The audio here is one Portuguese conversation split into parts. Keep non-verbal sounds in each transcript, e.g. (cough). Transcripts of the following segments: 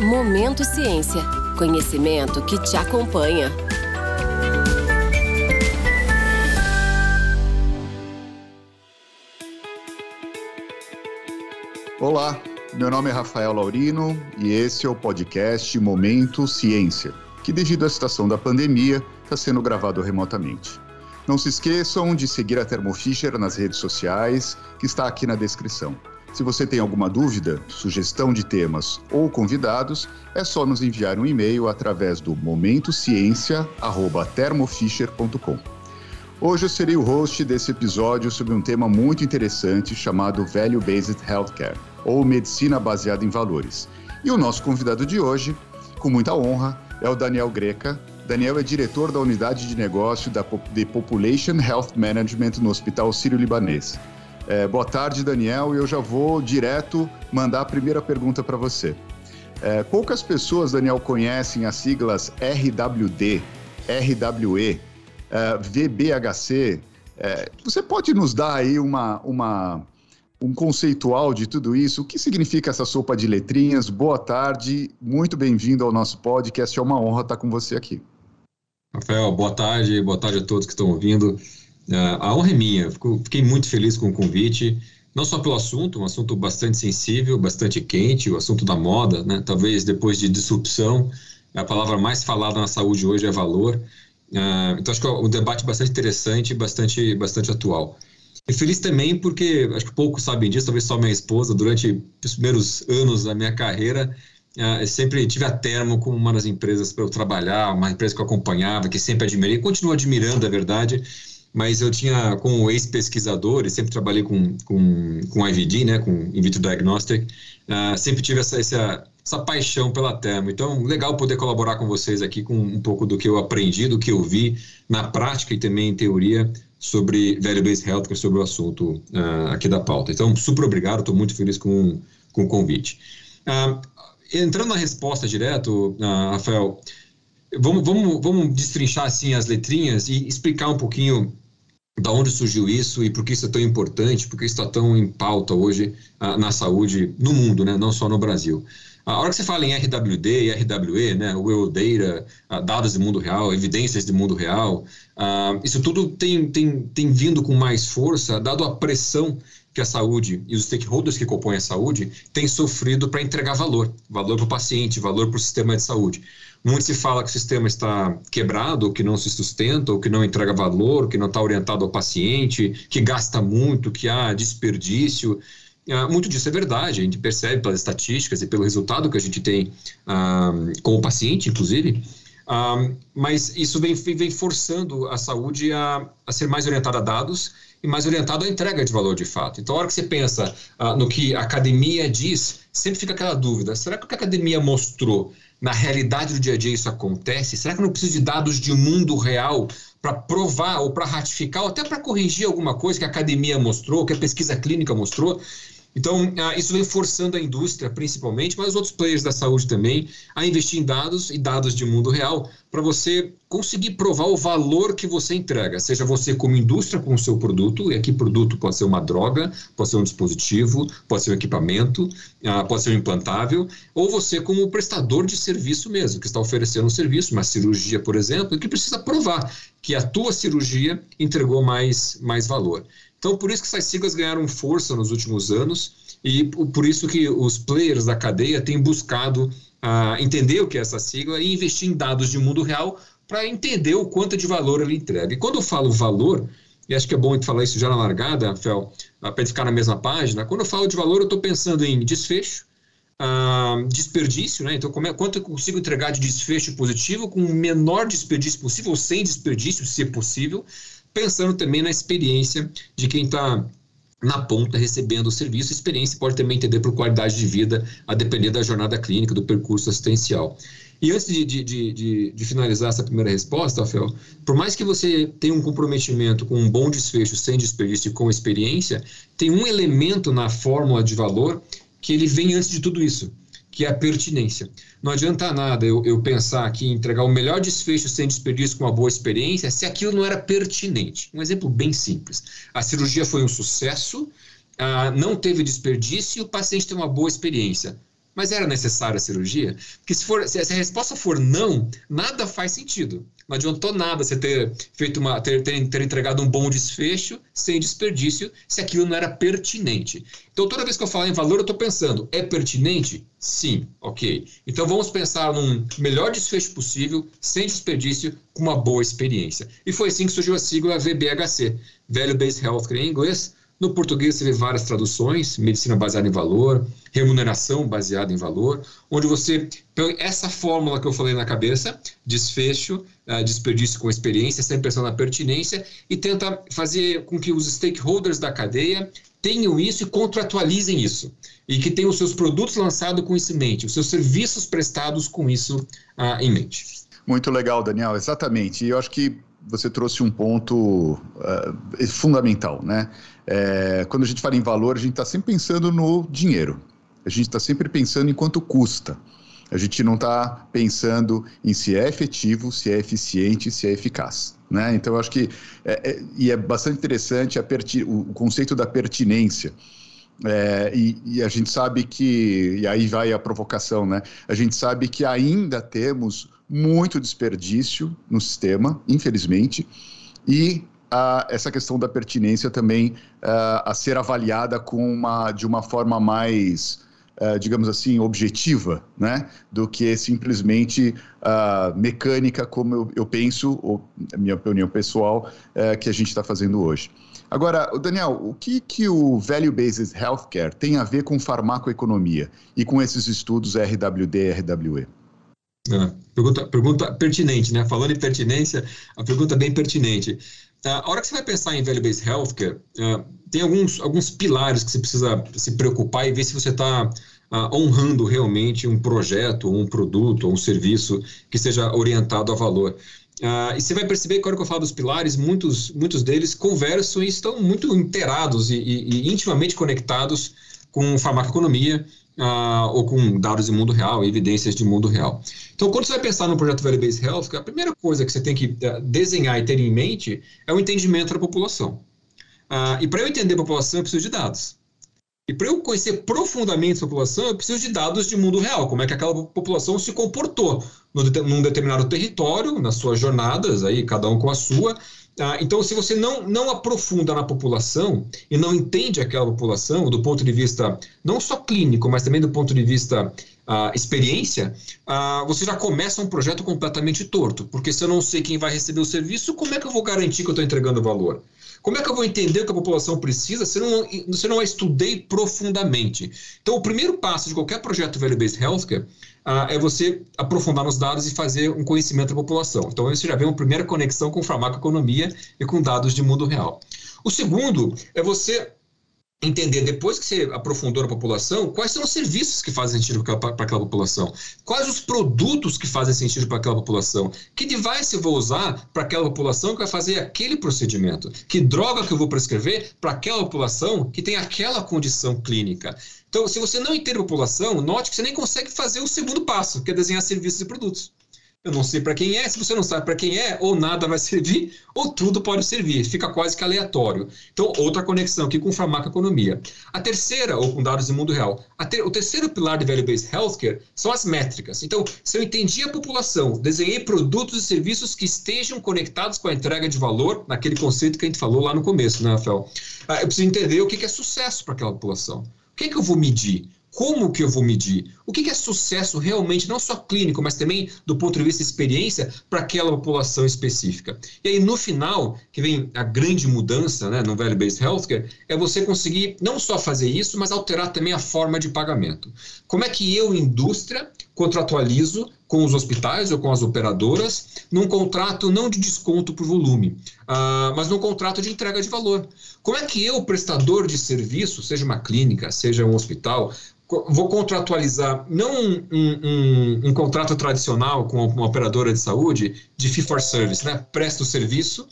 Momento Ciência. Conhecimento que te acompanha. Olá, meu nome é Rafael Laurino e esse é o podcast Momento Ciência, que devido à situação da pandemia está sendo gravado remotamente. Não se esqueçam de seguir a Thermo Fisher nas redes sociais, que está aqui na descrição. Se você tem alguma dúvida, sugestão de temas ou convidados, é só nos enviar um e-mail através do momentociencia@thermofisher.com. Hoje eu serei o host desse episódio sobre um tema muito interessante chamado Value Based Healthcare, ou medicina baseada em valores. E o nosso convidado de hoje, com muita honra, é o Daniel Greca. Daniel é diretor da unidade de negócio da de Population Health Management no Hospital Sírio-Libanês. É, boa tarde, Daniel, e eu já vou direto mandar a primeira pergunta para você. É, poucas pessoas, Daniel, conhecem as siglas RWD, RWE, é, VBHC. É, você pode nos dar aí uma, uma, um conceitual de tudo isso? O que significa essa sopa de letrinhas? Boa tarde, muito bem-vindo ao nosso podcast. É uma honra estar com você aqui. Rafael, boa tarde, boa tarde a todos que estão ouvindo. Uh, a honra é minha, fiquei muito feliz com o convite, não só pelo assunto, um assunto bastante sensível, bastante quente, o assunto da moda, né? talvez depois de disrupção, a palavra mais falada na saúde hoje é valor. Uh, então acho que é um debate bastante interessante, bastante, bastante atual. E feliz também porque, acho que poucos sabem disso, talvez só minha esposa, durante os primeiros anos da minha carreira, uh, eu sempre tive a Termo como uma das empresas para eu trabalhar, uma empresa que eu acompanhava, que sempre admirei, continuo admirando, é verdade, mas eu tinha, como ex-pesquisador, e sempre trabalhei com, com, com IVD, né, com In Vitro Diagnostic, uh, sempre tive essa, essa, essa paixão pela Termo. Então, legal poder colaborar com vocês aqui com um pouco do que eu aprendi, do que eu vi na prática e também em teoria sobre Value-Based Healthcare, sobre o assunto uh, aqui da pauta. Então, super obrigado, estou muito feliz com, com o convite. Uh, entrando na resposta direto, Rafael, vamos, vamos, vamos destrinchar assim as letrinhas e explicar um pouquinho da onde surgiu isso e por que isso é tão importante, por que isso está tão em pauta hoje uh, na saúde no mundo, né, não só no Brasil. A hora que você fala em RWD e RWE, né, World Data, uh, dados de mundo real, evidências de mundo real, uh, isso tudo tem, tem, tem vindo com mais força, dado a pressão que a saúde e os stakeholders que compõem a saúde têm sofrido para entregar valor, valor para o paciente, valor para o sistema de saúde. Muito se fala que o sistema está quebrado, que não se sustenta, ou que não entrega valor, que não está orientado ao paciente, que gasta muito, que há desperdício. Uh, muito disso é verdade, a gente percebe pelas estatísticas e pelo resultado que a gente tem uh, com o paciente, inclusive. Uh, mas isso vem, vem forçando a saúde a, a ser mais orientada a dados e mais orientado à entrega de valor de fato. Então, a hora que você pensa no que a academia diz, sempre fica aquela dúvida: será que o que a academia mostrou na realidade do dia a dia isso acontece? Será que eu não preciso de dados de mundo real para provar ou para ratificar ou até para corrigir alguma coisa que a academia mostrou, que a pesquisa clínica mostrou? Então, ah, isso vem forçando a indústria, principalmente, mas os outros players da saúde também, a investir em dados e dados de mundo real para você conseguir provar o valor que você entrega, seja você como indústria com o seu produto, e aqui produto pode ser uma droga, pode ser um dispositivo, pode ser um equipamento, ah, pode ser um implantável, ou você como prestador de serviço mesmo, que está oferecendo um serviço, uma cirurgia, por exemplo, e que precisa provar que a tua cirurgia entregou mais, mais valor. Então, por isso que essas siglas ganharam força nos últimos anos e por isso que os players da cadeia têm buscado uh, entender o que é essa sigla e investir em dados de mundo real para entender o quanto de valor ele entrega. E quando eu falo valor, e acho que é bom falar isso já na largada, Fel, ah, para ficar na mesma página, quando eu falo de valor, eu estou pensando em desfecho, Uh, desperdício, né? Então, é, quanto eu consigo entregar de desfecho positivo com o menor desperdício possível, ou sem desperdício, se possível, pensando também na experiência de quem está na ponta recebendo o serviço. Experiência pode também entender por qualidade de vida, a depender da jornada clínica, do percurso assistencial. E antes de, de, de, de, finalizar essa primeira resposta, Rafael, por mais que você tenha um comprometimento com um bom desfecho, sem desperdício e com experiência, tem um elemento na fórmula de valor que ele vem antes de tudo isso, que é a pertinência. Não adianta nada eu, eu pensar aqui em entregar o melhor desfecho sem desperdício com uma boa experiência se aquilo não era pertinente. Um exemplo bem simples. A cirurgia foi um sucesso, ah, não teve desperdício e o paciente tem uma boa experiência. Mas era necessária a cirurgia? Porque se, for, se a resposta for não, nada faz sentido. Não adiantou nada você ter feito uma ter, ter, ter, entregado um bom desfecho sem desperdício se aquilo não era pertinente. Então, toda vez que eu falo em valor, eu estou pensando, é pertinente? Sim, ok. Então vamos pensar num melhor desfecho possível, sem desperdício, com uma boa experiência. E foi assim que surgiu a sigla VBHC, Value Based Healthcare em inglês, no português você vê várias traduções, medicina baseada em valor, remuneração baseada em valor, onde você essa fórmula que eu falei na cabeça, desfecho, uh, desperdício com experiência, sempre pensando na pertinência, e tenta fazer com que os stakeholders da cadeia tenham isso e contratualizem isso. E que tenham os seus produtos lançados com isso em mente, os seus serviços prestados com isso uh, em mente. Muito legal, Daniel, exatamente. E eu acho que você trouxe um ponto uh, fundamental, né? É, quando a gente fala em valor, a gente está sempre pensando no dinheiro. A gente está sempre pensando em quanto custa. A gente não está pensando em se é efetivo, se é eficiente, se é eficaz. Né? Então, eu acho que é, é, e é bastante interessante a o conceito da pertinência. É, e, e, a gente sabe que, e aí vai a provocação, né? A gente sabe que ainda temos muito desperdício no sistema, infelizmente, e uh, essa questão da pertinência também uh, a ser avaliada com uma, de uma forma mais, uh, digamos assim, objetiva, né, do que simplesmente mecânica, como eu, eu penso, ou minha opinião pessoal, que a gente está fazendo hoje. Agora, Daniel, o que, que o Value Based Healthcare tem a ver com farmacoeconomia e com esses estudos RWD e RWE? É, pergunta, pergunta pertinente, né? Falando em pertinência, a pergunta é bem pertinente. A hora que você vai pensar em value-based healthcare, uh, tem alguns, alguns pilares que você precisa se preocupar e ver se você está honrando realmente um projeto, um produto, um serviço que seja orientado a valor. E você vai perceber que, quando eu falo dos pilares, muitos, muitos deles conversam e estão muito inteirados e, e, e intimamente conectados com farmacoeconomia, uh, ou com dados de mundo real, evidências de mundo real. Então, quando você vai pensar no projeto Value Based Health, a primeira coisa que você tem que uh, desenhar e ter em mente é o entendimento da população. Uh, e para eu entender a população, eu preciso de dados. E para eu conhecer profundamente a população, eu preciso de dados de mundo real, como é que aquela população se comportou num determinado território, nas suas jornadas, aí cada um com a sua, Tá? Então, se você não, não aprofunda na população e não entende aquela população do ponto de vista não só clínico, mas também do ponto de vista uh, experiência, uh, você já começa um projeto completamente torto. Porque se eu não sei quem vai receber o serviço, como é que eu vou garantir que eu estou entregando valor? Como é que eu vou entender o que a população precisa se eu não, se eu não a estudei profundamente? Então, o primeiro passo de qualquer projeto Value-Based Healthcare ah, é você aprofundar nos dados e fazer um conhecimento da população. Então, você já vê uma primeira conexão com farmacoeconomia e com dados de mundo real. O segundo é você entender, depois que você aprofundou na população, quais são os serviços que fazem sentido para aquela, aquela, população, quais os produtos que fazem sentido para aquela população, que device eu vou usar para aquela população que vai fazer aquele procedimento, que droga que eu vou prescrever para aquela população que tem aquela condição clínica. Então, se você não entende a população, note que você nem consegue fazer o segundo passo, que é desenhar serviços e produtos. Eu não sei para quem é, se você não sabe para quem é, ou nada vai (laughs) servir, ou tudo pode servir, fica quase que aleatório. Então, outra conexão aqui com farmacoeconomia. A terceira, ou com dados do mundo real, ter, o terceiro pilar de Value-Based Healthcare são as métricas. Então, se eu entendi a população, desenhei produtos e serviços que estejam conectados com a entrega de valor, naquele conceito que a gente falou lá no começo, né, Rafael? Ah, eu preciso entender o que é sucesso para aquela população. O que, é que eu vou medir? Como que eu vou medir? O que é sucesso realmente, não só clínico, mas também do ponto de vista de experiência para aquela população específica? E aí, no final, que vem a grande mudança né, no Value-Based Healthcare, é você conseguir não só fazer isso, mas alterar também a forma de pagamento. Como é que eu, indústria, contratualizo com os hospitais ou com as operadoras num contrato não de desconto por volume, uh, mas num contrato de entrega de valor. Como é que eu, prestador de serviço, seja uma clínica, seja um hospital, vou contratualizar não um, um, um, contrato tradicional com uma operadora de saúde de fee for service, né? Presto serviço,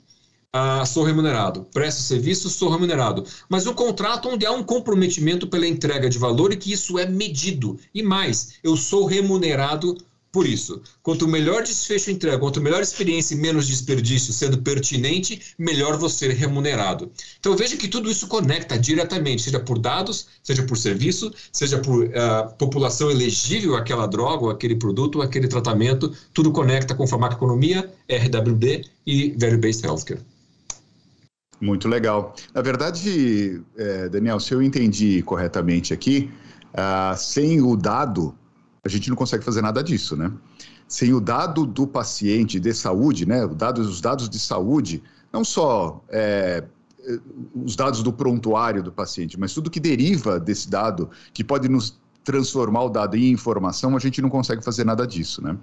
uh, sou remunerado. Presto serviço, sou remunerado. Mas um contrato onde há um comprometimento pela entrega de valor e que isso é medido. E mais, eu sou remunerado por isso, quanto melhor desfecho entrega, quanto melhor experiência e menos desperdício sendo pertinente, melhor você ser remunerado. Então veja que tudo isso conecta diretamente, seja por dados, seja por serviço, seja por uh, população elegível àquela droga, ou aquele produto, ou aquele tratamento, tudo conecta com farmacoeconomia, RWD e Value-Based Healthcare. Muito legal. Na verdade, é, Daniel, se eu entendi corretamente aqui, uh, sem o dado a gente não consegue fazer nada disso, né? Sem o dado do paciente de saúde, né? os dados de saúde, não só é, os dados do prontuário do paciente, mas tudo que deriva desse dado, que pode nos transformar o dado em informação, a gente não consegue fazer nada disso, né?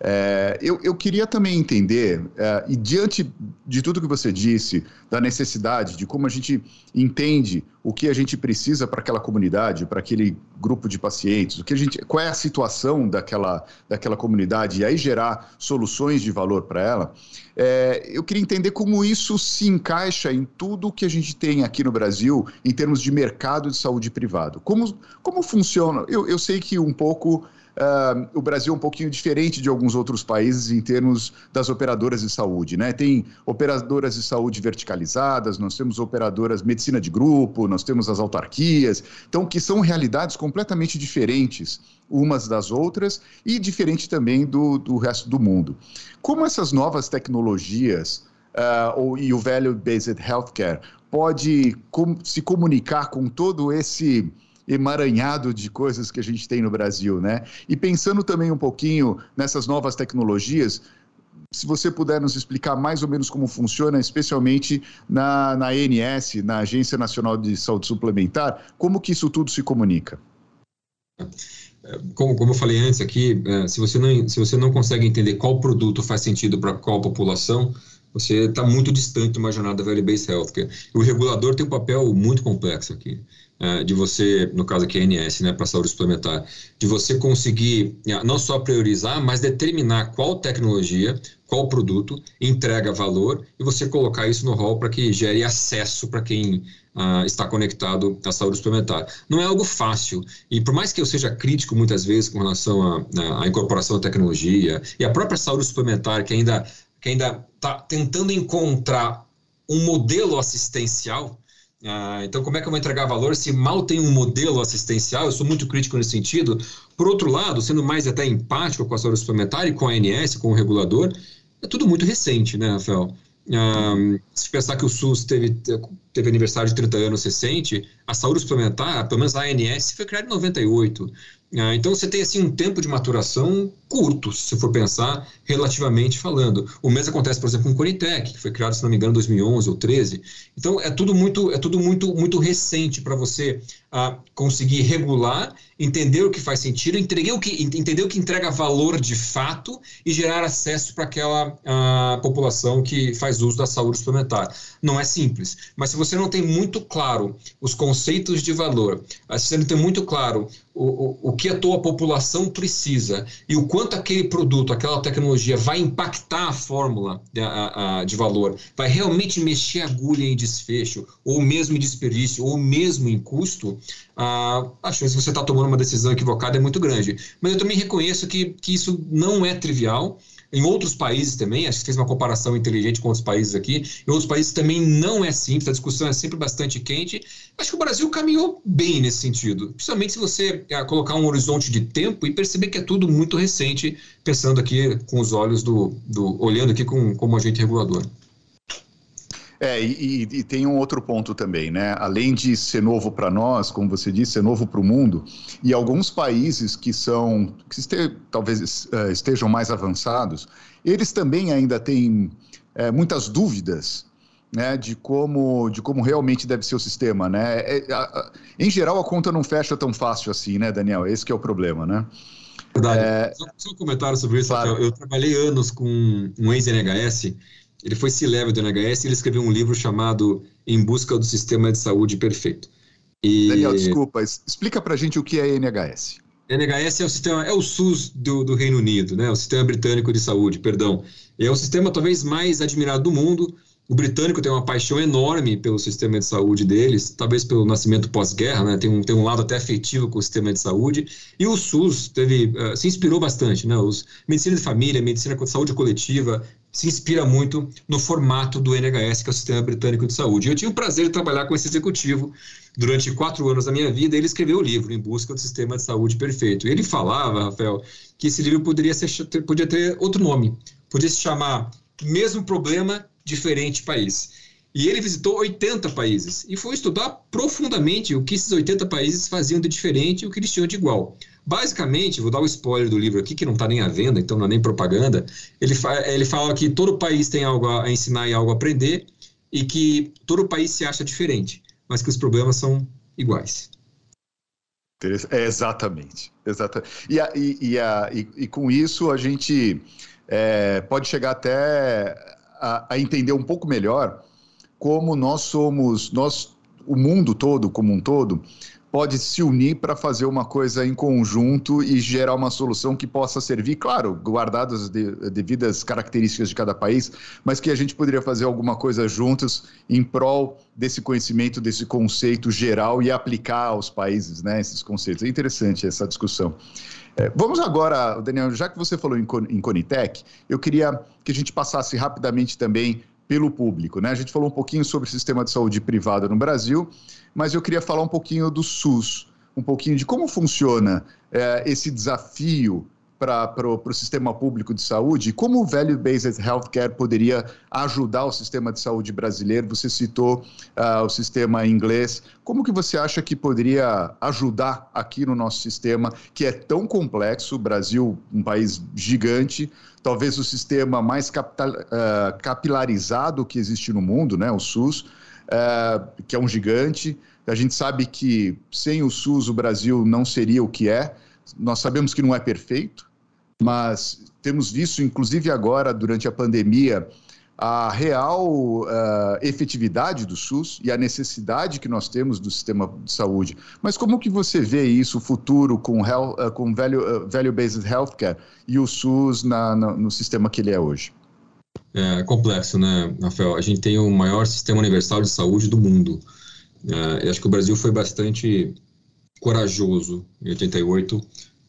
É, eu, eu, queria também entender, é, e diante de tudo que você disse, da necessidade, de como a gente entende o que a gente precisa para aquela comunidade, para aquele grupo de pacientes, o que a gente, qual é a situação daquela, daquela comunidade, e aí gerar soluções de valor para ela, é, eu queria entender como isso se encaixa em tudo que a gente tem aqui no Brasil em termos de mercado de saúde privado. Como, como funciona? Eu, eu sei que um pouco uh, o Brasil é um pouquinho diferente de alguns outros países em termos das operadoras de saúde, né? Tem operadoras de saúde verticalizadas, nós temos operadoras medicina de grupo, nós temos as autarquias, então que são realidades completamente diferentes umas das outras e diferente também do, do resto do mundo. Como essas novas tecnologias uh, ou, e o Value-Based Healthcare pode com, se comunicar com todo esse emaranhado de coisas que a gente tem no Brasil, né? E pensando também um pouquinho nessas novas tecnologias, se você puder nos explicar mais ou menos como funciona, especialmente na, na ANS, na Agência Nacional de Saúde Suplementar, como que isso tudo se comunica? Como, como eu falei antes aqui, é, se você, não, se você não consegue entender qual produto faz sentido para qual população, você está muito distante de uma jornada value-based healthcare. O regulador tem um papel muito complexo aqui. É, de você, no caso aqui a ANS, né, para saúde suplementar, de você conseguir é, não só priorizar, mas determinar qual tecnologia, qual produto entrega valor e você colocar isso no rol para que gere acesso para quem uh, está conectado à saúde suplementar. Não é algo fácil e por mais que eu seja crítico muitas vezes com relação à incorporação da tecnologia e a própria saúde suplementar que ainda que ainda está tentando encontrar um modelo assistencial ah, então, como é que eu vou entregar valor se mal tem um modelo assistencial? Eu sou muito crítico nesse sentido. Por outro lado, sendo mais até empático com a saúde suplementar e com a ANS, com o regulador, é tudo muito recente, né, Rafael? Ah, se pensar que o SUS teve, teve aniversário de 30 anos recente, a saúde suplementar, pelo menos a ANS, foi criada em 98. Ah, então você tem assim um tempo de maturação curto, se for pensar relativamente falando. O mesmo acontece, por exemplo, com o Conitec, que foi criado, se não me engano, em 2011 ou 13. Então é tudo muito é tudo muito muito recente para você uh, conseguir regular, entender o que faz sentido, entender o que entender o que entrega valor de fato e gerar acesso para aquela uh, população que faz uso da saúde suplementar. Não é simples, mas se você não tem muito claro os conceitos de valor, se você não tem muito claro o, o, o que a tua população precisa e o quanto aquele produto, aquela tecnologia vai impactar a fórmula de, a, a, de valor, vai realmente mexer a agulha em desfecho, ou mesmo em desperdício, ou mesmo em custo, a, a chance de você estar tá tomando uma decisão equivocada é muito grande. Mas eu também reconheço que, que isso não é trivial em outros países também, acho que fez uma comparação inteligente com outros países aqui, em outros países também não é simples, a discussão é sempre bastante quente. Acho que o Brasil caminhou bem nesse sentido, principalmente se você é, colocar um horizonte de tempo e perceber que é tudo muito recente, pensando aqui com os olhos do, do olhando aqui com, como agente regulador. É, e, e, tem um outro ponto também, né? Além de ser novo para nós, como você disse, ser novo para o mundo, e alguns países que são, que este, talvez uh, estejam mais avançados, eles também ainda têm uh, muitas dúvidas né, de como de como realmente deve ser o sistema, né? É, a, a, em geral, a conta não fecha tão fácil assim, né, Daniel? Esse é o problema, né? Verdade. É... Só, só um comentário sobre isso. Claro. Eu trabalhei anos com um ex-NHS ele foi C-Level do NHS e ele escreveu um livro chamado Em Busca do Sistema de Saúde Perfeito. E... Daniel, desculpa, explica pra gente o que é NHS. NHS é o sistema, é o SUS do, do Reino Unido, né? O Sistema Britânico de Saúde, perdão. É o sistema talvez mais admirado do mundo. O britânico tem uma paixão enorme pelo sistema de saúde deles, talvez pelo nascimento pós-guerra, né? tem, um, tem um lado até afetivo com o sistema de saúde. E o SUS teve, uh, se inspirou bastante. Né? Os, medicina de família, medicina de saúde coletiva, se inspira muito no formato do NHS, que é o Sistema Britânico de Saúde. Eu tive o prazer de trabalhar com esse executivo durante quatro anos da minha vida. Ele escreveu o livro Em Busca do Sistema de Saúde Perfeito. Ele falava, Rafael, que esse livro poderia ser, podia ter outro nome. Podia se chamar Mesmo Problema, Diferente País. E ele visitou 80 países e foi estudar profundamente o que esses 80 países faziam de diferente e o que eles tinham de igual. Basicamente, vou dar o um spoiler do livro aqui, que não está nem à venda, então não é nem propaganda. Ele, fa ele fala que todo país tem algo a ensinar e algo a aprender, e que todo país se acha diferente, mas que os problemas são iguais. É, exatamente. exatamente. E, a, e, a, e, e, com isso a gente é, pode chegar até a, a entender um pouco melhor como nós somos, nós, o mundo todo como um todo, pode se unir para fazer uma coisa em conjunto e gerar uma solução que possa servir, claro, guardadas as devidas características de cada país, mas que a gente poderia fazer alguma coisa juntos em prol desse conhecimento, desse conceito geral e aplicar aos países, né, esses conceitos. É interessante essa discussão. É, vamos agora, Daniel, já que você falou em, em Conitec, eu queria que a gente passasse rapidamente também pelo público. Né? A gente falou um pouquinho sobre o sistema de saúde privado no Brasil, mas eu queria falar um pouquinho do SUS, um pouquinho de como funciona é, esse desafio para o sistema público de saúde, como o Value Based Healthcare poderia ajudar o sistema de saúde brasileiro? Você citou uh, o sistema inglês. Como que você acha que poderia ajudar aqui no nosso sistema, que é tão complexo, o Brasil, um país gigante, talvez o sistema mais capital, uh, capilarizado que existe no mundo, né, o SUS, uh, que é um gigante. A gente sabe que sem o SUS o Brasil não seria o que é. Nós sabemos que não é perfeito, mas temos visto, inclusive agora, durante a pandemia, a real uh, efetividade do SUS e a necessidade que nós temos do sistema de saúde. Mas como que você vê isso, o futuro com, health, uh, com value, uh, value-based healthcare e o SUS na, na, no sistema que ele é hoje? É complexo, né, Rafael? A gente tem o maior sistema universal de saúde do mundo. Uh, eu acho que o Brasil foi bastante corajoso em 88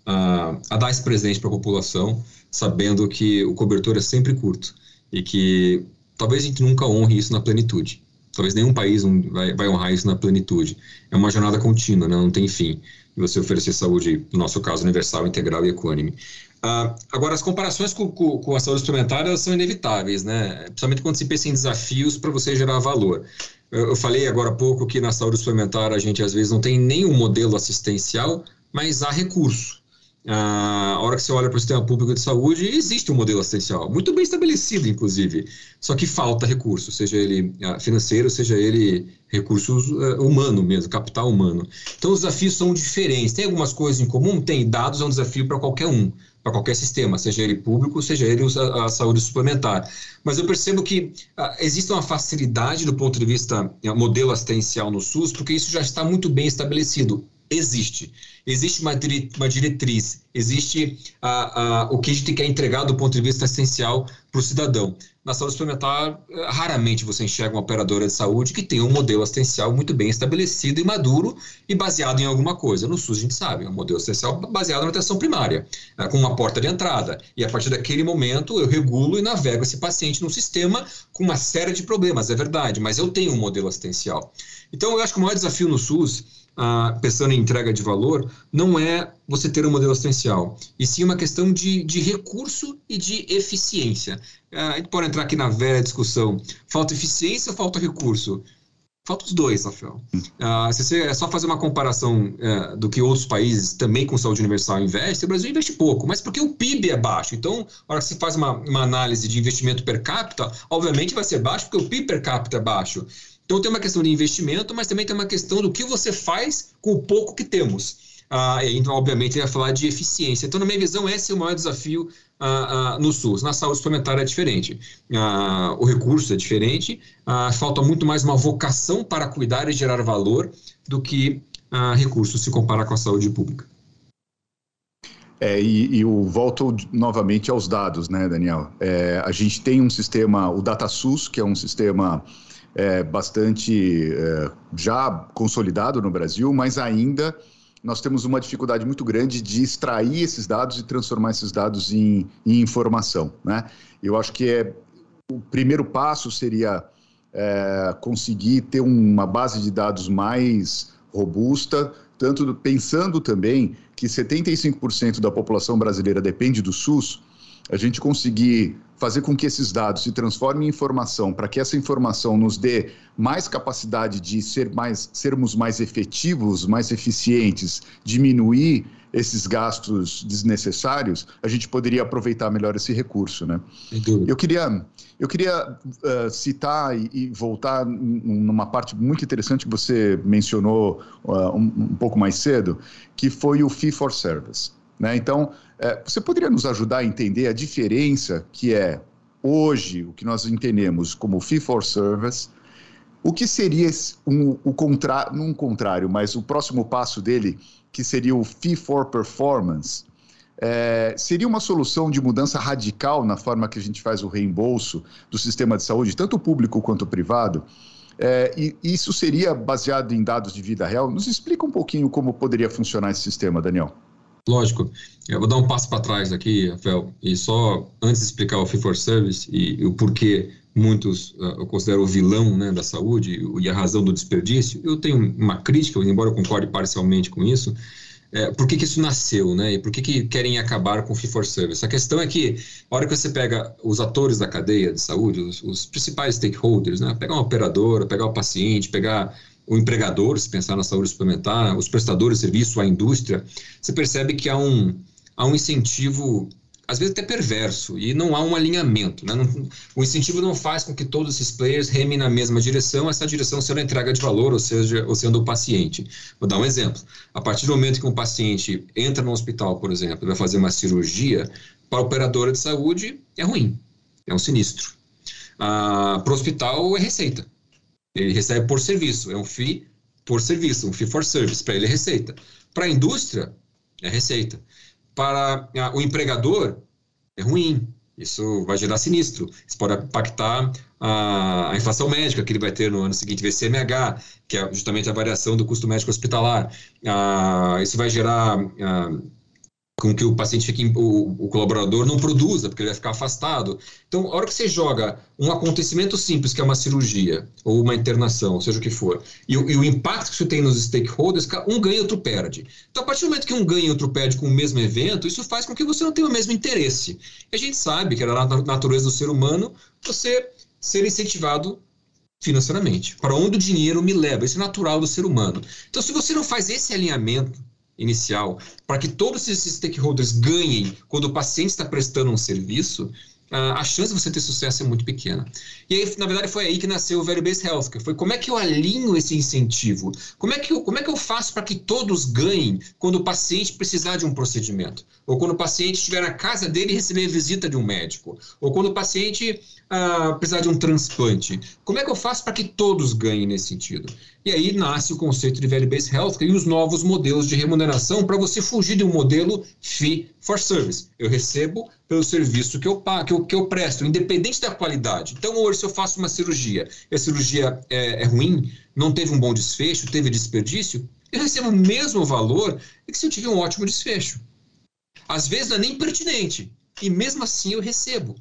a, dar esse presente para a população, sabendo que o cobertor é sempre curto e que talvez a gente nunca honre isso na plenitude. Talvez nenhum país vai, vai honrar isso na plenitude. É uma jornada contínua, né? não tem fim. E você oferecer saúde, no nosso caso, universal, integral e equânime. Uh, agora, as comparações com, com, com, a saúde suplementar elas são inevitáveis, né? principalmente quando se pensa em desafios para você gerar valor. Eu, eu falei agora há pouco que na saúde suplementar a gente às vezes não tem nenhum modelo assistencial, mas há recurso. Ah, a hora que você olha para o sistema público de saúde, existe um modelo assistencial, muito bem estabelecido, inclusive, só que falta recurso, seja ele ah, financeiro, seja ele recursos uh, humano mesmo, capital humano. Então, os desafios são diferentes. Tem algumas coisas em comum? Tem. Dados é um desafio para qualquer um, para qualquer sistema, seja ele público, seja ele a, saúde suplementar. Mas eu percebo que existe uma facilidade do ponto de vista uh, modelo assistencial no SUS, porque isso já está muito bem estabelecido existe. Existe uma, uma diretriz, existe a, a, o que a gente quer entregar do ponto de vista essencial para o cidadão. Na saúde suplementar, raramente você enxerga uma operadora de saúde que tem um modelo assistencial muito bem estabelecido e maduro e baseado em alguma coisa. No SUS a gente sabe, é um modelo assistencial baseado na atenção primária, né, com uma porta de entrada. E a partir daquele momento eu regulo e navego esse paciente no sistema com uma série de problemas, é verdade, mas eu tenho um modelo assistencial. Então eu acho que o maior desafio no SUS ah, pensando em entrega de valor, não é você ter um modelo assistencial, e sim uma questão de, de recurso e de eficiência. Ah, a gente pode entrar aqui na velha discussão: falta eficiência ou falta recurso? Falta os dois, Rafael. Ah, se você é só fazer uma comparação é, do que outros países também com saúde universal investem, o Brasil investe pouco, mas porque o PIB é baixo. Então, na hora que você faz uma, uma análise de investimento per capita, obviamente vai ser baixo porque o PIB per capita é baixo. Então tem uma questão de investimento, mas também tem uma questão do que você faz com o pouco que temos. Ah, então, obviamente, ia falar de eficiência. Então, na minha visão, esse é o maior desafio ah, ah, no SUS. Na saúde suplementar é diferente. Ah, o recurso é diferente. Ah, falta muito mais uma vocação para cuidar e gerar valor do que ah, recursos se comparar com a saúde pública. É, e, e eu volto novamente aos dados, né, Daniel? É, a gente tem um sistema, o DataSUS, que é um sistema é, bastante é, já consolidado no Brasil, mas ainda nós temos uma dificuldade muito grande de extrair esses dados e transformar esses dados em, em informação, né? Eu acho que é, o primeiro passo seria é, conseguir ter uma base de dados mais robusta, tanto pensando também que 75% da população brasileira depende do SUS, a gente conseguir fazer com que esses dados se transformem em informação, para que essa informação nos dê mais capacidade de ser mais, sermos mais efetivos, mais eficientes, diminuir esses gastos desnecessários, a gente poderia aproveitar melhor esse recurso, né? Eu queria, eu queria uh, citar e, e, voltar numa parte muito interessante que você mencionou uh, um, um, pouco mais cedo, que foi o fee for service. Né? Então, uh, você poderia nos ajudar a entender a diferença que é hoje o que nós entendemos como fee for service o que seria um, o contrário, não contrário, mas o próximo passo dele, que seria o Fee for Performance, é, seria uma solução de mudança radical na forma que a gente faz o reembolso do sistema de saúde, tanto público quanto privado? É, e isso seria baseado em dados de vida real? Nos explica um pouquinho como poderia funcionar esse sistema, Daniel. Lógico. Eu vou dar um passo para trás aqui, Rafael, e só antes de explicar o Fee for Service e, e o porquê muitos uh, eu considero o vilão né, da saúde e a razão do desperdício, eu tenho uma crítica, embora eu concorde parcialmente com isso, é, por que, que isso nasceu, né? E por que, que querem acabar com o fee for service? A questão é que, a hora que você pega os atores da cadeia de saúde, os, os principais stakeholders, né? Pegar uma operadora, pegar o paciente, pegar o empregador, se pensar na saúde suplementar, os prestadores de serviço, a indústria, você percebe que há um, há um incentivo às vezes até perverso, e não há um alinhamento. Né? Não, o incentivo não faz com que todos esses players remem na mesma direção, essa direção sendo a entrega de valor, ou seja, ou sendo o paciente. Vou dar um exemplo. A partir do momento que um paciente entra no hospital, por exemplo, vai fazer uma cirurgia, para a operadora de saúde é ruim, é um sinistro. Ah, para o hospital é receita. Ele recebe por serviço, é um fee por serviço, um fee for service. Para ele é receita. Para a indústria, é receita para ah, o empregador é ruim. Isso vai gerar sinistro. Isso pode impactar a, a, inflação médica que ele vai ter no ano seguinte, VCMH, que é justamente a variação do custo médico hospitalar. Ah, isso vai gerar ah, com que o paciente fique, o, o, colaborador não produza, porque ele vai ficar afastado. Então, a hora que você joga um acontecimento simples, que é uma cirurgia, ou uma internação, seja o que for, e, e o impacto que isso tem nos stakeholders, um ganha e outro perde. Então, a partir do momento que um ganha e outro perde com o mesmo evento, isso faz com que você não tenha o mesmo interesse. E a gente sabe que na natureza do ser humano você ser incentivado financeiramente. Para onde o dinheiro me leva, isso é natural do ser humano. Então, se você não faz esse alinhamento, inicial, para que todos esses stakeholders ganhem quando o paciente está prestando um serviço, a chance de você ter sucesso é muito pequena. E aí, na verdade, foi aí que nasceu o Value Based Healthcare. Foi como é que eu alinho esse incentivo? Como é que eu, como é que eu faço para que todos ganhem quando o paciente precisar de um procedimento? Ou quando o paciente estiver na casa dele e receber visita de um médico? Ou quando o paciente ah, precisar de um transplante? Como é que eu faço para que todos ganhem nesse sentido? E aí nasce o conceito de Value-Based Healthcare e os novos modelos de remuneração para você fugir de um modelo fee for service. Eu recebo pelo serviço que eu, que eu, que eu presto, independente da qualidade. Então, hoje, se eu faço uma cirurgia e a cirurgia é, é ruim, não teve um bom desfecho, teve desperdício, eu recebo o mesmo valor que se eu tive um ótimo desfecho. Às vezes não é nem pertinente, e mesmo assim eu recebo.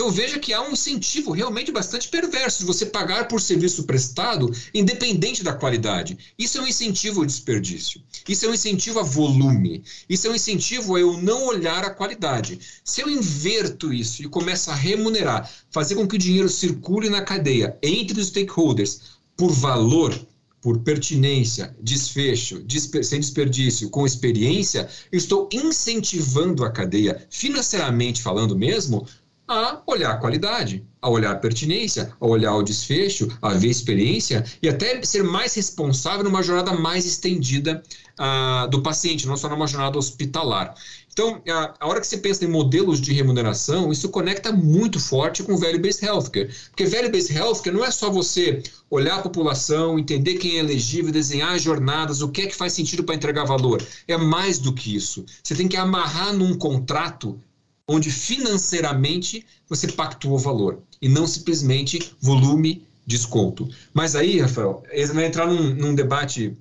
Então veja que há um incentivo realmente bastante perverso de você pagar por serviço prestado, independente da qualidade. Isso é um incentivo ao desperdício. Isso é um incentivo a volume. Isso é um incentivo a eu não olhar a qualidade. Se eu inverto isso e começo a remunerar, fazer com que o dinheiro circule na cadeia entre os stakeholders por valor, por pertinência, desfecho, desper sem desperdício, com experiência, eu estou incentivando a cadeia, financeiramente falando mesmo, a olhar a qualidade, a olhar a pertinência, a olhar o desfecho, a ver a experiência e até ser mais responsável numa jornada mais estendida uh, do paciente, não só numa jornada hospitalar. Então, a, a, hora que você pensa em modelos de remuneração, isso conecta muito forte com o Value-Based Healthcare. Porque Value-Based Healthcare não é só você olhar a população, entender quem é elegível, desenhar jornadas, o que é que faz sentido para entregar valor. É mais do que isso. Você tem que amarrar num contrato onde financeiramente você pactuou valor e não simplesmente volume, desconto. Mas aí, Rafael, eles vai entrar num, num debate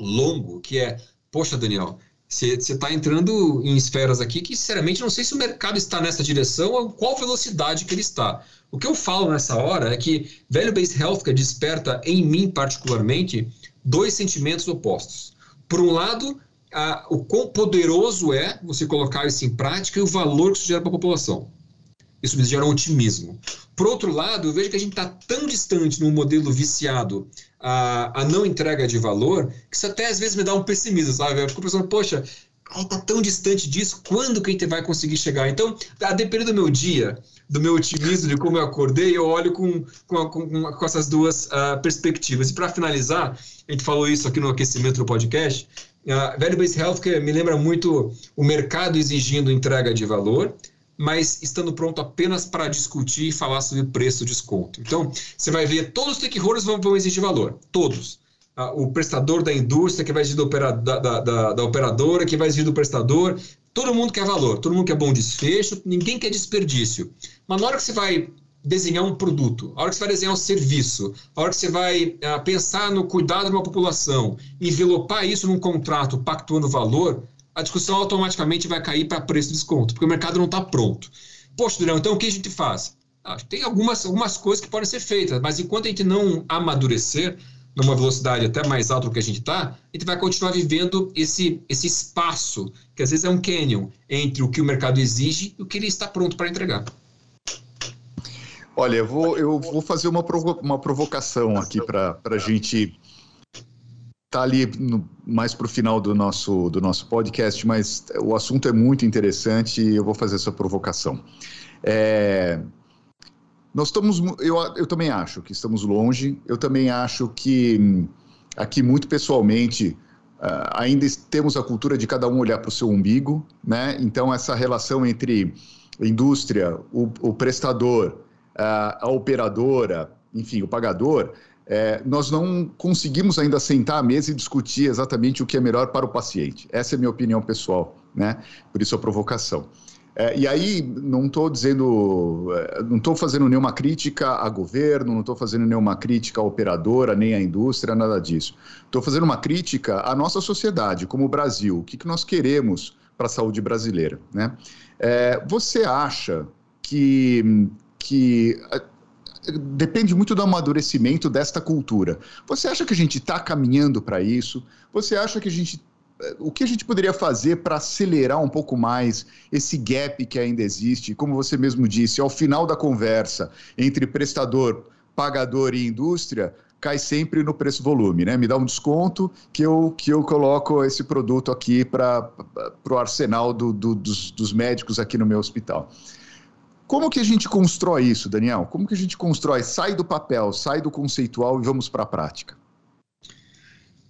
longo que é, poxa, Daniel, você está entrando em esferas aqui que, sinceramente, não sei se o mercado está nessa direção ou qual velocidade que ele está. O que eu falo nessa hora é que Value-Based Healthcare desperta, em mim particularmente, dois sentimentos opostos. Por um lado, a, o quão poderoso é você colocar isso em prática e o valor que isso gera para a população. Isso me gera um otimismo. Por outro lado, eu vejo que a gente está tão distante num modelo viciado a, a não entrega de valor, que isso até às vezes me dá um pessimismo, sabe? Eu fico pensando, poxa, está tão distante disso, quando que a gente vai conseguir chegar? Então, a depender do meu dia, do meu otimismo, de como eu acordei, eu olho com, com, com, com essas duas uh, perspectivas. E para finalizar, a gente falou isso aqui no aquecimento do podcast, uh, Value-Based Healthcare me lembra muito o mercado exigindo entrega de valor, mas estando pronto apenas para discutir e falar sobre preço desconto. Então, você vai ver, todos os stakeholders vão, vão exigir valor, todos. Ah, o prestador da indústria, que vai exigir da, da, da, da, operadora, que vai exigir do prestador, todo mundo quer valor, todo mundo quer bom desfecho, ninguém quer desperdício. Mas na hora que você vai desenhar um produto, a hora que você vai desenhar um serviço, a hora que você vai ah, pensar no cuidado de uma população, envelopar isso num contrato pactuando valor, a discussão automaticamente vai cair para preço de desconto, porque o mercado não está pronto. Poxa, Daniel, então o que a gente faz? Ah, tem algumas, algumas coisas que podem ser feitas, mas enquanto a gente não amadurecer numa velocidade até mais alta do que a gente está, a gente vai continuar vivendo esse, esse espaço, que às vezes é um canyon, entre o que o mercado exige e o que ele está pronto para entregar. Olha, eu vou, eu vou fazer uma, provo uma provocação aqui para a gente tá ali no, mais para o final do nosso, do nosso podcast, mas o assunto é muito interessante e eu vou fazer essa provocação. É, nós estamos, eu, eu também acho que estamos longe, eu também acho que aqui, muito pessoalmente, uh, ainda temos a cultura de cada um olhar para o seu umbigo, né? Então, essa relação entre indústria, o, o prestador, a operadora, enfim, o pagador, é, nós não conseguimos ainda sentar à mesa e discutir exatamente o que é melhor para o paciente. Essa é a minha opinião pessoal, né? Por isso a provocação. É, e aí, não estou dizendo, é, não estou fazendo nenhuma crítica a governo, não estou fazendo nenhuma crítica à operadora, nem à indústria, nada disso. Estou fazendo uma crítica à nossa sociedade, como o Brasil. O que, que nós queremos para a saúde brasileira, né? É, você acha que, que depende muito do amadurecimento desta cultura. Você acha que a gente está caminhando para isso? Você acha que a gente. O que a gente poderia fazer para acelerar um pouco mais esse gap que ainda existe? Como você mesmo disse, ao final da conversa entre prestador, pagador e indústria, cai sempre no preço-volume, né? Me dá um desconto que eu, que eu coloco esse produto aqui para o arsenal do, do, dos, dos médicos aqui no meu hospital. Como que a gente constrói isso, Daniel? Como que a gente constrói? Sai do papel, sai do conceitual e vamos para a prática.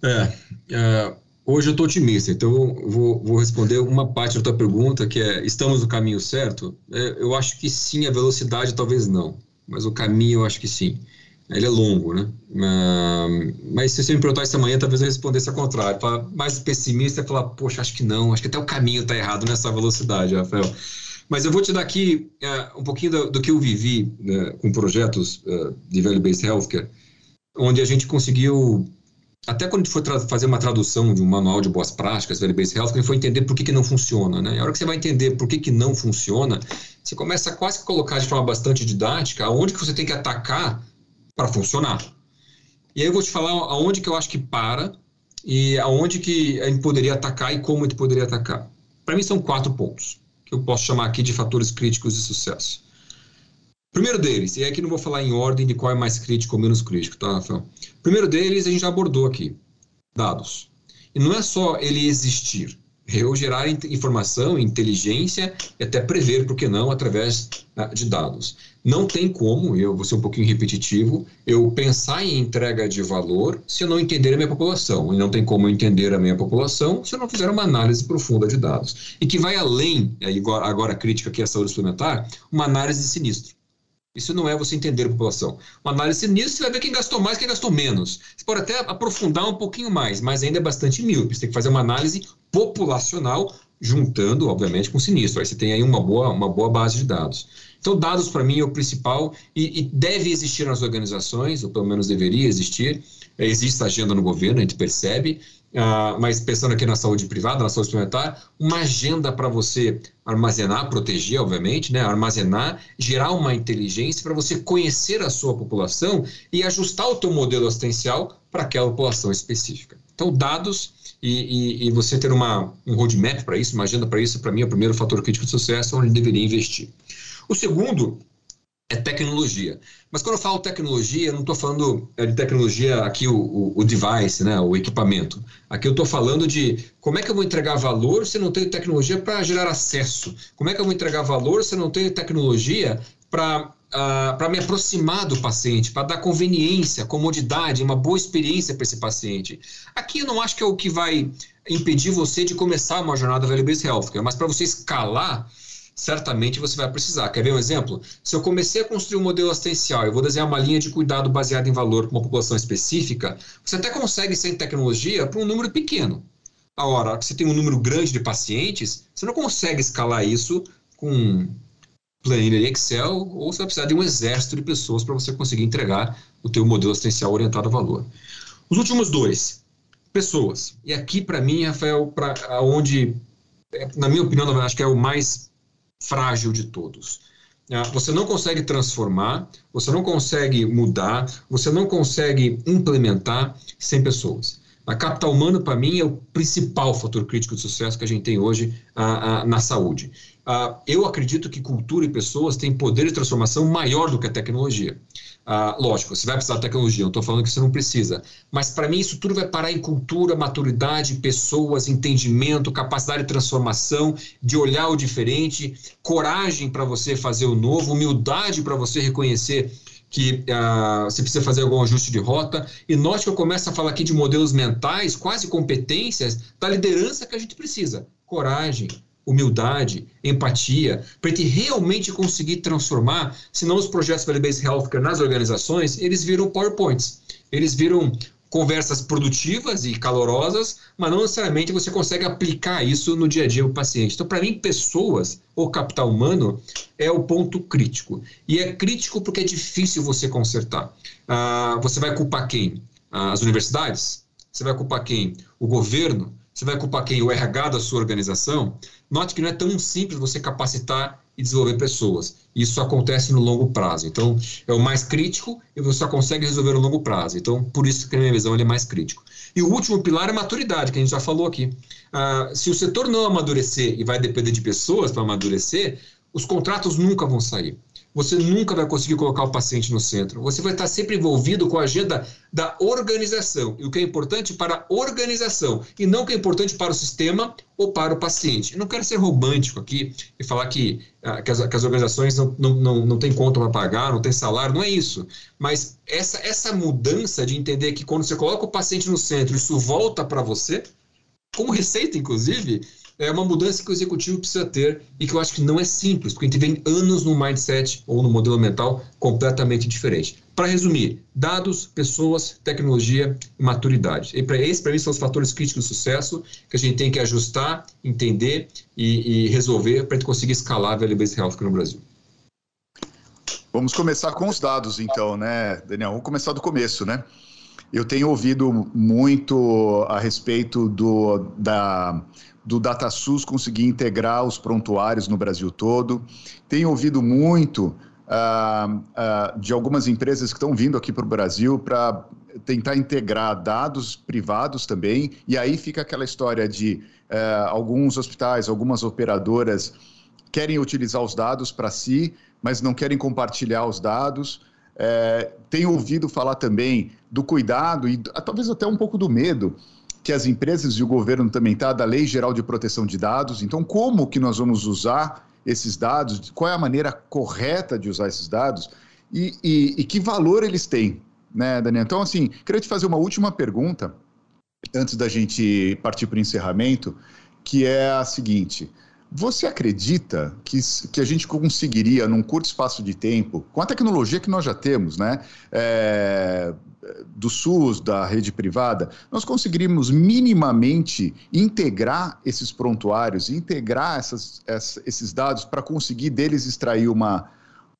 É, é, hoje eu estou otimista, então eu vou, vou, responder uma parte da tua pergunta, que é, estamos no caminho certo? É, eu acho que sim, a velocidade talvez não, mas o caminho eu acho que sim. Ele é longo, né? É, mas se você me perguntar isso amanhã, talvez eu respondesse ao contrário. Mais pessimista falar, poxa, acho que não, acho que até o caminho está errado nessa velocidade, Rafael. Mas eu vou te dar aqui uh, um pouquinho do, do, que eu vivi né, com projetos uh, de Value-Based Healthcare, onde a gente conseguiu, até quando a gente foi fazer uma tradução de um manual de boas práticas, Value-Based Healthcare, a gente foi entender por que, que não funciona. Né? A hora que você vai entender por que, que não funciona, você começa a quase que colocar de forma bastante didática aonde que você tem que atacar para funcionar. E aí eu vou te falar aonde que eu acho que para e aonde que a gente poderia atacar e como a gente poderia atacar. Para mim são quatro pontos que eu posso chamar aqui de fatores críticos de sucesso. Primeiro deles, e aqui não vou falar em ordem de qual é mais crítico ou menos crítico, tá, Rafael? Primeiro deles, a gente já abordou aqui, dados. E não é só ele existir, eu gerar informação, inteligência e até prever, por que não, através ah, de dados. Não tem como, eu vou ser um pouquinho repetitivo, eu pensar em entrega de valor se eu não entender a minha população. E não tem como eu entender a minha população se eu não fizer uma análise profunda de dados. E que vai além, agora a crítica aqui à saúde suplementar, uma análise de sinistro. Isso não é você entender a população. Uma análise nisso, você vai ver quem gastou mais, quem gastou menos. Você pode até aprofundar um pouquinho mais, mas ainda é bastante míope. Você tem que fazer uma análise populacional, juntando, obviamente, com o sinistro. Aí você tem aí uma boa, uma boa base de dados. Então, dados, para mim, é o principal e, e, deve existir nas organizações, ou pelo menos deveria existir. Existe agenda no governo, a gente percebe, Uh, mas pensando aqui na saúde privada, na saúde suplementar, uma agenda para você armazenar, proteger, obviamente, né? armazenar, gerar uma inteligência para você conhecer a sua população e ajustar o teu modelo assistencial para aquela população específica. Então, dados e, e, e você ter uma, um roadmap para isso, uma agenda para isso, para mim é o primeiro fator crítico de sucesso onde deveria investir. O segundo é tecnologia. Mas quando eu falo tecnologia, eu não estou falando é, de tecnologia aqui o, o, o, device, né, o equipamento. Aqui eu estou falando de como é que eu vou entregar valor se eu não tenho tecnologia para gerar acesso. Como é que eu vou entregar valor se eu não tenho tecnologia para uh, ah, para me aproximar do paciente, para dar conveniência, comodidade, uma boa experiência para esse paciente. Aqui eu não acho que é o que vai impedir você de começar uma jornada value-based healthcare, mas para você escalar certamente você vai precisar. Quer ver um exemplo? Se eu comecei a construir um modelo assistencial, eu vou desenhar uma linha de cuidado baseada em valor para uma população específica, você até consegue, sem tecnologia, para um número pequeno. Agora, você tem um número grande de pacientes, você não consegue escalar isso com planilha Excel ou você vai precisar de um exército de pessoas para você conseguir entregar o teu modelo assistencial orientado a valor. Os últimos dois, pessoas. E aqui, para mim, Rafael, para onde, é, na minha opinião, acho que é o mais frágil de todos. Ah, você não consegue transformar, você não consegue mudar, você não consegue implementar sem pessoas. A capital humano, para mim, é o principal fator crítico de sucesso que a gente tem hoje ah, ah, na saúde. eu acredito que cultura e pessoas têm poder de transformação maior do que a tecnologia. Ah, lógico, você vai precisar de tecnologia, não estou falando que você não precisa. Mas para mim isso tudo vai parar em cultura, maturidade, pessoas, entendimento, capacidade de transformação, de olhar o diferente, coragem para você fazer o novo, humildade para você reconhecer que ah, você precisa fazer algum ajuste de rota. E note que eu começo a falar aqui de modelos mentais, quase competências da liderança que a gente precisa. Coragem, humildade, empatia, para a gente realmente conseguir transformar, senão os projetos Value-Based Healthcare nas organizações, eles viram PowerPoints, eles viram conversas produtivas e calorosas, mas não necessariamente você consegue aplicar isso no dia a dia do paciente. Então, para mim, pessoas ou capital humano é o ponto crítico. E é crítico porque é difícil você consertar. Ah, você vai culpar quem? As universidades? Você vai culpar quem? O governo? Você vai culpar quem? O RH da sua organização? Note que não é tão simples você capacitar e desenvolver pessoas. Isso acontece no longo prazo. Então, é o mais crítico e você só consegue resolver no longo prazo. Então, por isso que, na minha visão, ele é mais crítico. E o último pilar é maturidade, que a gente já falou aqui. Ah, se o setor não amadurecer e vai depender de pessoas para amadurecer, os contratos nunca vão sair você nunca vai conseguir colocar o paciente no centro. Você vai estar sempre envolvido com a agenda da organização. E o que é importante para a organização e não o que é importante para o sistema ou para o paciente. Eu não quero ser romântico aqui e falar que, ah, que, as, que as organizações não, não, não, não têm conta para pagar, não têm salário, não é isso. Mas essa, essa mudança de entender que quando você coloca o paciente no centro, isso volta para você, como receita, inclusive, é uma mudança que o executivo precisa ter e que eu acho que não é simples, porque a gente vem anos no mindset ou no modelo mental completamente diferente. Para resumir, dados, pessoas, tecnologia e maturidade. E para esse, para mim, são os fatores críticos do sucesso que a gente tem que ajustar, entender e, e resolver para a gente conseguir escalar a Value-Based Health no Brasil. Vamos começar com os dados, então, né, Daniel? Vamos começar do começo, né? Eu tenho ouvido muito a respeito do, da, do DataSUS conseguir integrar os prontuários no Brasil todo. Tenho ouvido muito uh, uh, de algumas empresas que estão vindo aqui para o Brasil para tentar integrar dados privados também, e aí fica aquela história de uh, alguns hospitais, algumas operadoras querem utilizar os dados para si, mas não querem compartilhar os dados. É, tenho ouvido falar também do cuidado e talvez até um pouco do medo que as empresas e o governo também está da Lei Geral de Proteção de Dados. Então, como que nós vamos usar esses dados? Qual é a maneira correta de usar esses dados? E, e, e que valor eles têm, né, Daniel? Então, assim, queria te fazer uma última pergunta antes da gente partir para o encerramento, que é a seguinte. Você acredita que, que a gente conseguiria, num curto espaço de tempo, com a tecnologia que nós já temos, né, é, do SUS, da rede privada, nós conseguiríamos minimamente integrar esses prontuários, integrar essas, essa, esses dados para conseguir deles extrair uma,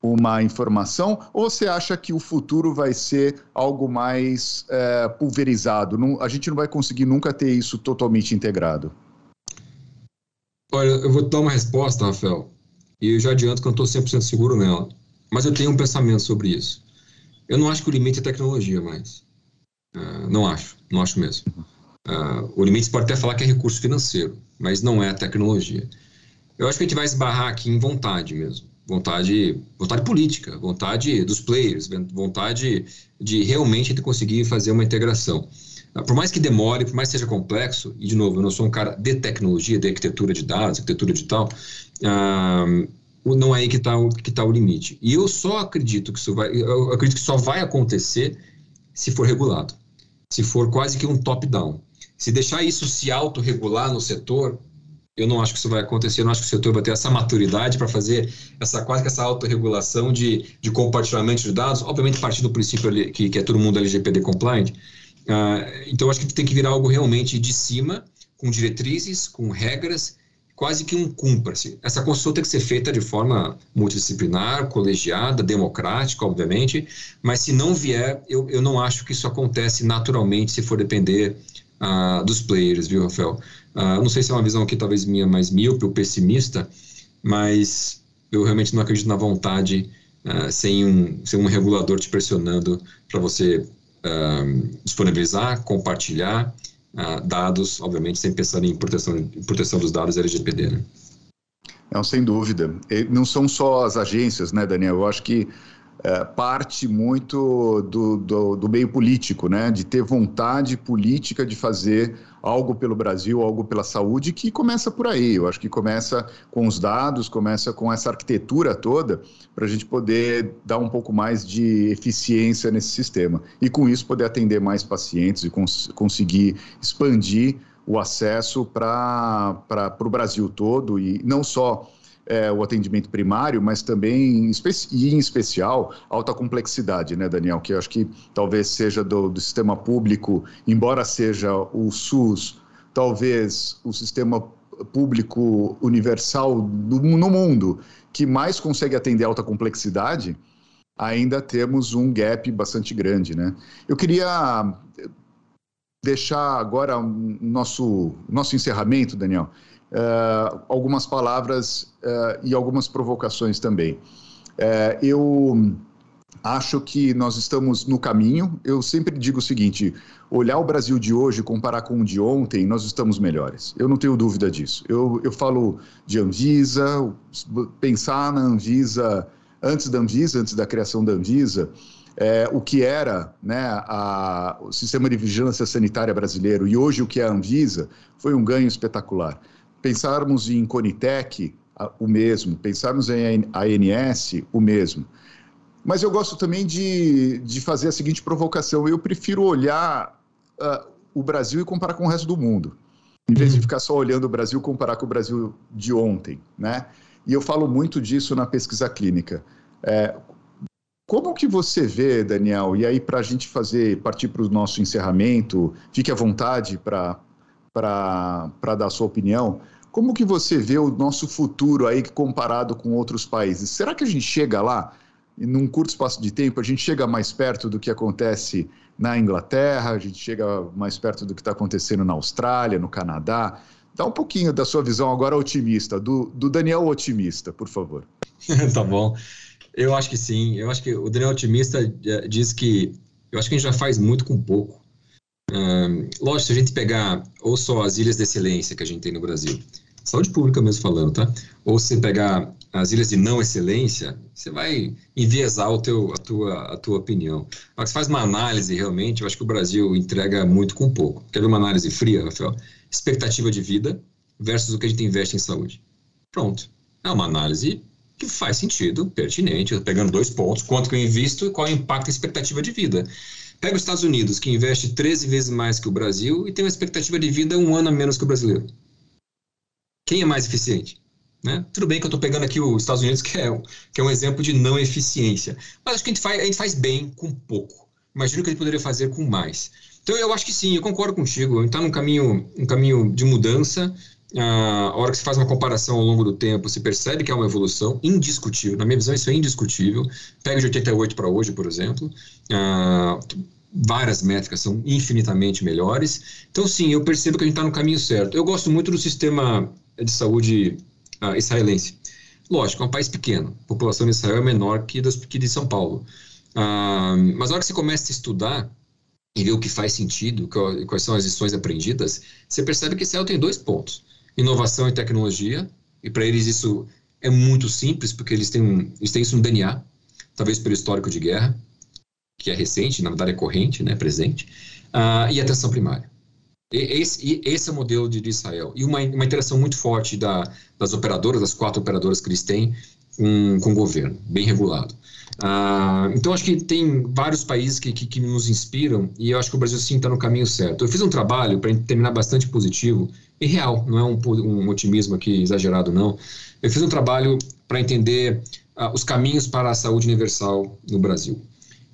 uma informação? Ou você acha que o futuro vai ser algo mais é, pulverizado? Não, a gente não vai conseguir nunca ter isso totalmente integrado? Olha, eu vou dar uma resposta, Rafael, e eu já adianto que eu não estou 100% seguro nela, mas eu tenho um pensamento sobre isso. Eu não acho que o limite é tecnologia mais. Uh, não acho, não acho mesmo. Uh, o limite pode até falar que é recurso financeiro, mas não é a tecnologia. Eu acho que a gente vai esbarrar aqui em vontade mesmo. Vontade, vontade política, vontade dos players, vontade de realmente conseguir fazer uma integração. Ah, por mais que demore, por mais que seja complexo, e de novo, eu não sou um cara de tecnologia, de arquitetura de dados, arquitetura digital, uh, não é aí que está que tá o limite. E eu só acredito que isso vai, eu acredito que só vai acontecer se for regulado, se for quase que um top-down. Se deixar isso se autorregular no setor, eu não acho que isso vai acontecer, eu não acho que o setor vai ter essa maturidade para fazer essa quase que essa autorregulação de, de compartilhamento de dados, obviamente partindo do princípio que, que é todo mundo LGPD compliant, Uh, então, acho que tem que virar algo realmente de cima, com diretrizes, com regras, quase que um cumpra-se. Essa construção tem que ser feita de forma multidisciplinar, colegiada, democrática, obviamente, mas se não vier, eu, eu não acho que isso acontece naturalmente se for depender uh, dos players, viu, Rafael? Uh, não sei se é uma visão aqui talvez minha mais míope ou pessimista, mas eu realmente não acredito na vontade uh, sem, um, sem um regulador te pressionando para você disponibilizar, compartilhar uh, dados, obviamente, sem pensar em proteção, proteção dos dados LGPD. Né? Não, sem dúvida. E não são só as agências, né, Daniel? Eu acho que é, parte muito do, do, do, meio político, né? De ter vontade política de fazer algo pelo Brasil, algo pela saúde, que começa por aí. Eu acho que começa com os dados, começa com essa arquitetura toda, para a gente poder dar um pouco mais de eficiência nesse sistema. E com isso poder atender mais pacientes e cons conseguir expandir o acesso para o Brasil todo e não só é, o atendimento primário, mas também, e em especial, alta complexidade, né, Daniel? Que eu acho que talvez seja do, do sistema público, embora seja o SUS, talvez o sistema público universal do, no mundo que mais consegue atender alta complexidade, ainda temos um gap bastante grande, né? Eu queria deixar agora o nosso, nosso encerramento, Daniel, uh, algumas palavras uh, e algumas provocações também. Uh, eu acho que nós estamos no caminho. Eu sempre digo o seguinte: olhar o Brasil de hoje, comparar com o de ontem, nós estamos melhores. Eu não tenho dúvida disso. Eu, eu falo de Anvisa, pensar na Anvisa antes da Anvisa, antes da criação da Anvisa. É, o que era né, a, o sistema de vigilância sanitária brasileiro e hoje o que é a Anvisa foi um ganho espetacular pensarmos em Conitec, o mesmo, pensarmos em ANS, o mesmo. Mas eu gosto também de, de fazer a seguinte provocação: eu prefiro olhar uh, o Brasil e comparar com o resto do mundo, em vez de uhum. ficar só olhando o Brasil e comparar com o Brasil de ontem, né? E eu falo muito disso na pesquisa clínica. É, como que você vê, Daniel? E aí, para a gente fazer, partir para o nosso encerramento, fique à vontade para dar a sua opinião. Como que você vê o nosso futuro aí comparado com outros países? Será que a gente chega lá, e num curto espaço de tempo, a gente chega mais perto do que acontece na Inglaterra, a gente chega mais perto do que está acontecendo na Austrália, no Canadá? Dá um pouquinho da sua visão agora otimista, do, do Daniel otimista, por favor. (laughs) tá bom. Eu acho que sim. Eu acho que o Daniel otimista eh, diz que eu acho que a gente já faz muito com pouco. Lógico, se a gente pegar ou só as ilhas de excelência que a gente tem no Brasil, saúde pública mesmo falando, tá? Ou você pegar as ilhas de não excelência, você vai enviesar o teu, a, tua, a tua opinião. Mas faz uma análise realmente, eu acho que o Brasil entrega muito com pouco. Quer ver uma análise fria, Rafael? Expectativa de vida versus o que a gente investe em saúde. Pronto. É uma análise que faz sentido, pertinente, pegando dois pontos, quanto que eu invisto e qual é o impacto e expectativa de vida. Pega os Estados Unidos, que investe 13 vezes mais que o Brasil e tem uma expectativa de vida um ano a menos que o brasileiro. Quem é mais eficiente? Né? Tudo bem que eu estou pegando aqui os Estados Unidos, (laughs) que é, que é um exemplo de não eficiência. Mas acho que a gente faz, a gente faz bem com pouco. Imagino que a gente poderia fazer com mais. Então eu acho que sim, eu concordo contigo. A gente está num caminho, um caminho de mudança. Ah, a hora que se faz uma comparação ao longo do tempo, se percebe que é uma evolução indiscutível. Na minha visão, isso é indiscutível. Pega de 88 para hoje, por exemplo. Ah, várias métricas são infinitamente melhores. Então, sim, eu percebo que a gente está no caminho certo. Eu gosto muito do sistema de saúde uh, israelense. Lógico, é um país pequeno. A população de Israel é menor que, das, de São Paulo. Uh, mas na hora que você começa a estudar e ver o que faz sentido, quais são as lições aprendidas, você percebe que Israel tem dois pontos inovação e tecnologia, e para eles isso é muito simples, porque eles têm, eles têm isso no DNA, talvez pelo histórico de guerra, que é recente, na verdade é corrente, né, presente, uh, e atenção primária. E, esse, esse, é o modelo de, Israel. E uma, uma interação muito forte da, das operadoras, das quatro operadoras que eles têm, um, com o governo, bem regulado. Uh, então, acho que tem vários países que, que, que, nos inspiram e eu acho que o Brasil sim está no caminho certo. Eu fiz um trabalho, para terminar, bastante positivo e real, não é um, um otimismo aqui exagerado, não. Eu fiz um trabalho para entender uh, os caminhos para a saúde universal no Brasil.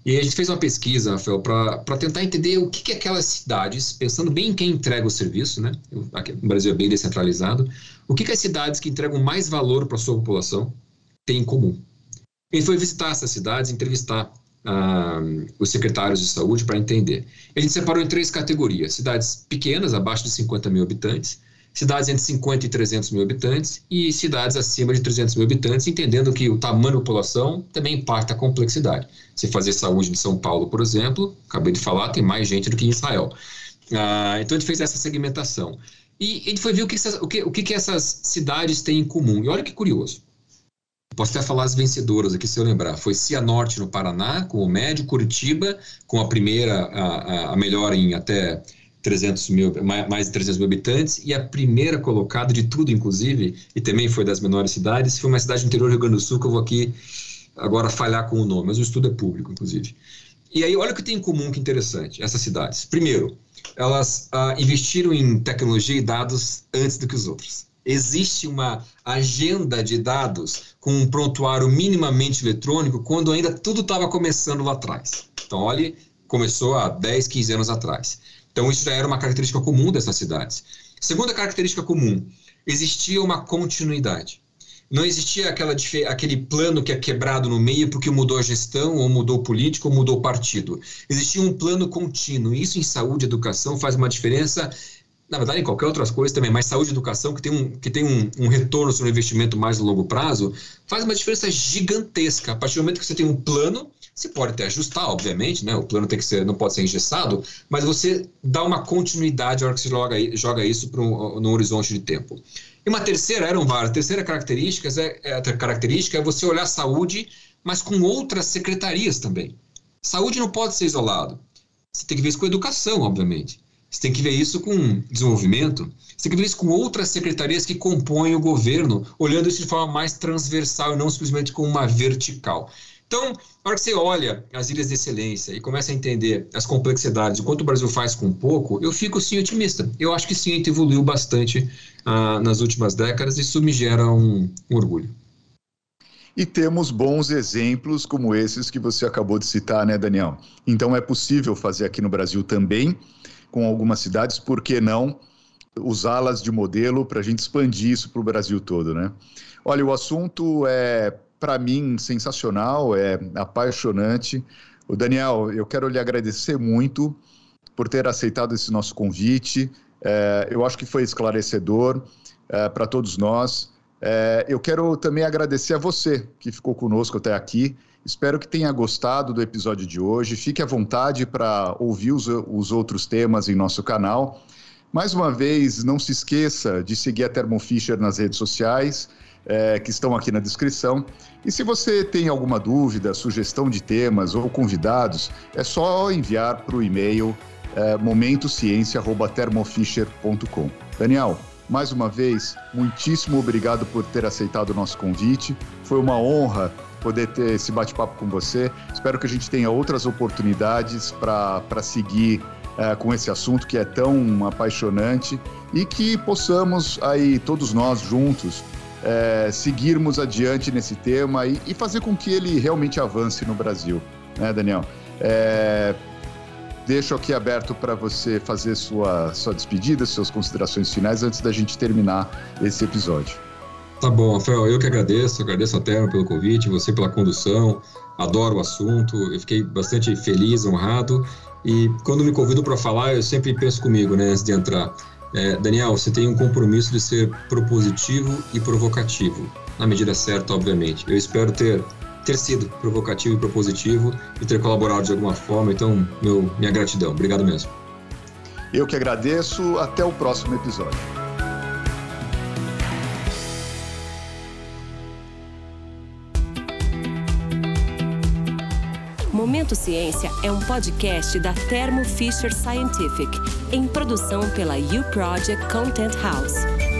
E a gente fez uma pesquisa, Rafael, para tentar entender o que, que aquelas cidades, pensando bem em quem entrega o serviço, né? Aqui no Brasil é bem descentralizado, o que, que as cidades que entregam mais valor para a sua população têm em comum. Ele foi visitar essas cidades, entrevistar ah, os secretários de saúde para entender. A gente separou em três categorias: cidades pequenas, abaixo de 50 mil habitantes, cidades entre 50 e 300 mil habitantes e cidades acima de 300 mil habitantes, entendendo que o tamanho da população também impacta a complexidade. Se fazer saúde em São Paulo, por exemplo, acabei de falar, tem mais gente do que em Israel. Ah, então a gente fez essa segmentação. E a gente foi ver o que, o que, o que essas cidades têm em comum. E olha que curioso. Posso até falar as vencedoras aqui, se eu lembrar. Foi Cianorte no Paraná, com o médio, Curitiba, com a primeira, a, a melhor em até 300 mil, mais de 300 mil habitantes, e a primeira colocada de tudo, inclusive, e também foi das menores cidades, foi uma cidade do interior do Rio Grande do Sul, que eu vou aqui agora falhar com o nome, mas o estudo é público, inclusive. E aí, olha o que tem em comum, que interessante, essas cidades. Primeiro, elas ah, investiram em tecnologia e dados antes do que os outros existe uma agenda de dados com um prontuário minimamente eletrônico quando ainda tudo estava começando lá atrás. Então, olhe, começou há 10, 15 anos atrás. Então, isso já era uma característica comum dessas cidades. Segunda característica comum, existia uma continuidade. Não existia aquela, aquele plano que é quebrado no meio porque mudou a gestão, ou mudou o político, ou mudou o partido. Existia um plano contínuo. Isso em saúde e educação faz uma diferença na verdade, em qualquer outras coisas também, mas saúde e educação, que tem um, que tem um, um retorno sobre um investimento mais a longo prazo, faz uma diferença gigantesca. A partir do momento que você tem um plano, você pode até ajustar, obviamente, né? O plano tem que ser, não pode ser engessado, mas você dá uma continuidade na hora que você joga, joga isso para um, no horizonte de tempo. E uma terceira, eram várias, a terceira característica é, é, característica é você olhar a saúde, mas com outras secretarias também. Saúde não pode ser isolado. Você tem que ver isso com educação, obviamente. Você tem que ver isso com desenvolvimento, você tem que ver isso com outras secretarias que compõem o governo, olhando isso de forma mais transversal e não simplesmente como uma vertical. Então, na hora que você olha as ilhas de excelência e começa a entender as complexidades, o quanto o Brasil faz com pouco, eu fico sim otimista. Eu acho que sim, a gente evoluiu bastante ah, nas últimas décadas e isso me gera um, um orgulho. E temos bons exemplos como esses que você acabou de citar, né, Daniel? Então é possível fazer aqui no Brasil também com algumas cidades, por que não usá-las de modelo para a gente expandir isso para o Brasil todo, né? Olha, o assunto é, para mim, sensacional, é apaixonante. O Daniel, eu quero lhe agradecer muito por ter aceitado esse nosso convite. É, eu acho que foi esclarecedor é, para todos nós. É, eu quero também agradecer a você que ficou conosco até aqui. Espero que tenha gostado do episódio de hoje. Fique à vontade para ouvir os, os, outros temas em nosso canal. Mais uma vez, não se esqueça de seguir a Thermo Fisher nas redes sociais, é, que estão aqui na descrição. E se você tem alguma dúvida, sugestão de temas ou convidados, é só enviar para o e-mail é, momentociencia.thermofisher.com. Daniel, mais uma vez, muitíssimo obrigado por ter aceitado o nosso convite. Foi uma honra poder ter esse bate-papo com você. Espero que a gente tenha outras oportunidades para seguir é, com esse assunto que é tão apaixonante e que possamos aí todos nós juntos é, seguirmos adiante nesse tema e, e, fazer com que ele realmente avance no Brasil, né, Daniel? É, deixo aqui aberto para você fazer sua, sua despedida, suas considerações finais antes da gente terminar esse episódio. Tá bom, Rafael, eu que agradeço, agradeço a Terra pelo convite, você pela condução, adoro o assunto, eu fiquei bastante feliz, honrado, e quando me convido para falar, eu sempre penso comigo, né, antes de entrar, é, Daniel, você tem um compromisso de ser propositivo e provocativo, na medida certa, obviamente. Eu espero ter ter sido provocativo e propositivo e ter colaborado de alguma forma. Então, meu, minha gratidão. Obrigado mesmo. Eu que agradeço. Até o próximo episódio. Momento Ciência é um podcast da Thermo Fisher Scientific, em produção pela U Project Content House.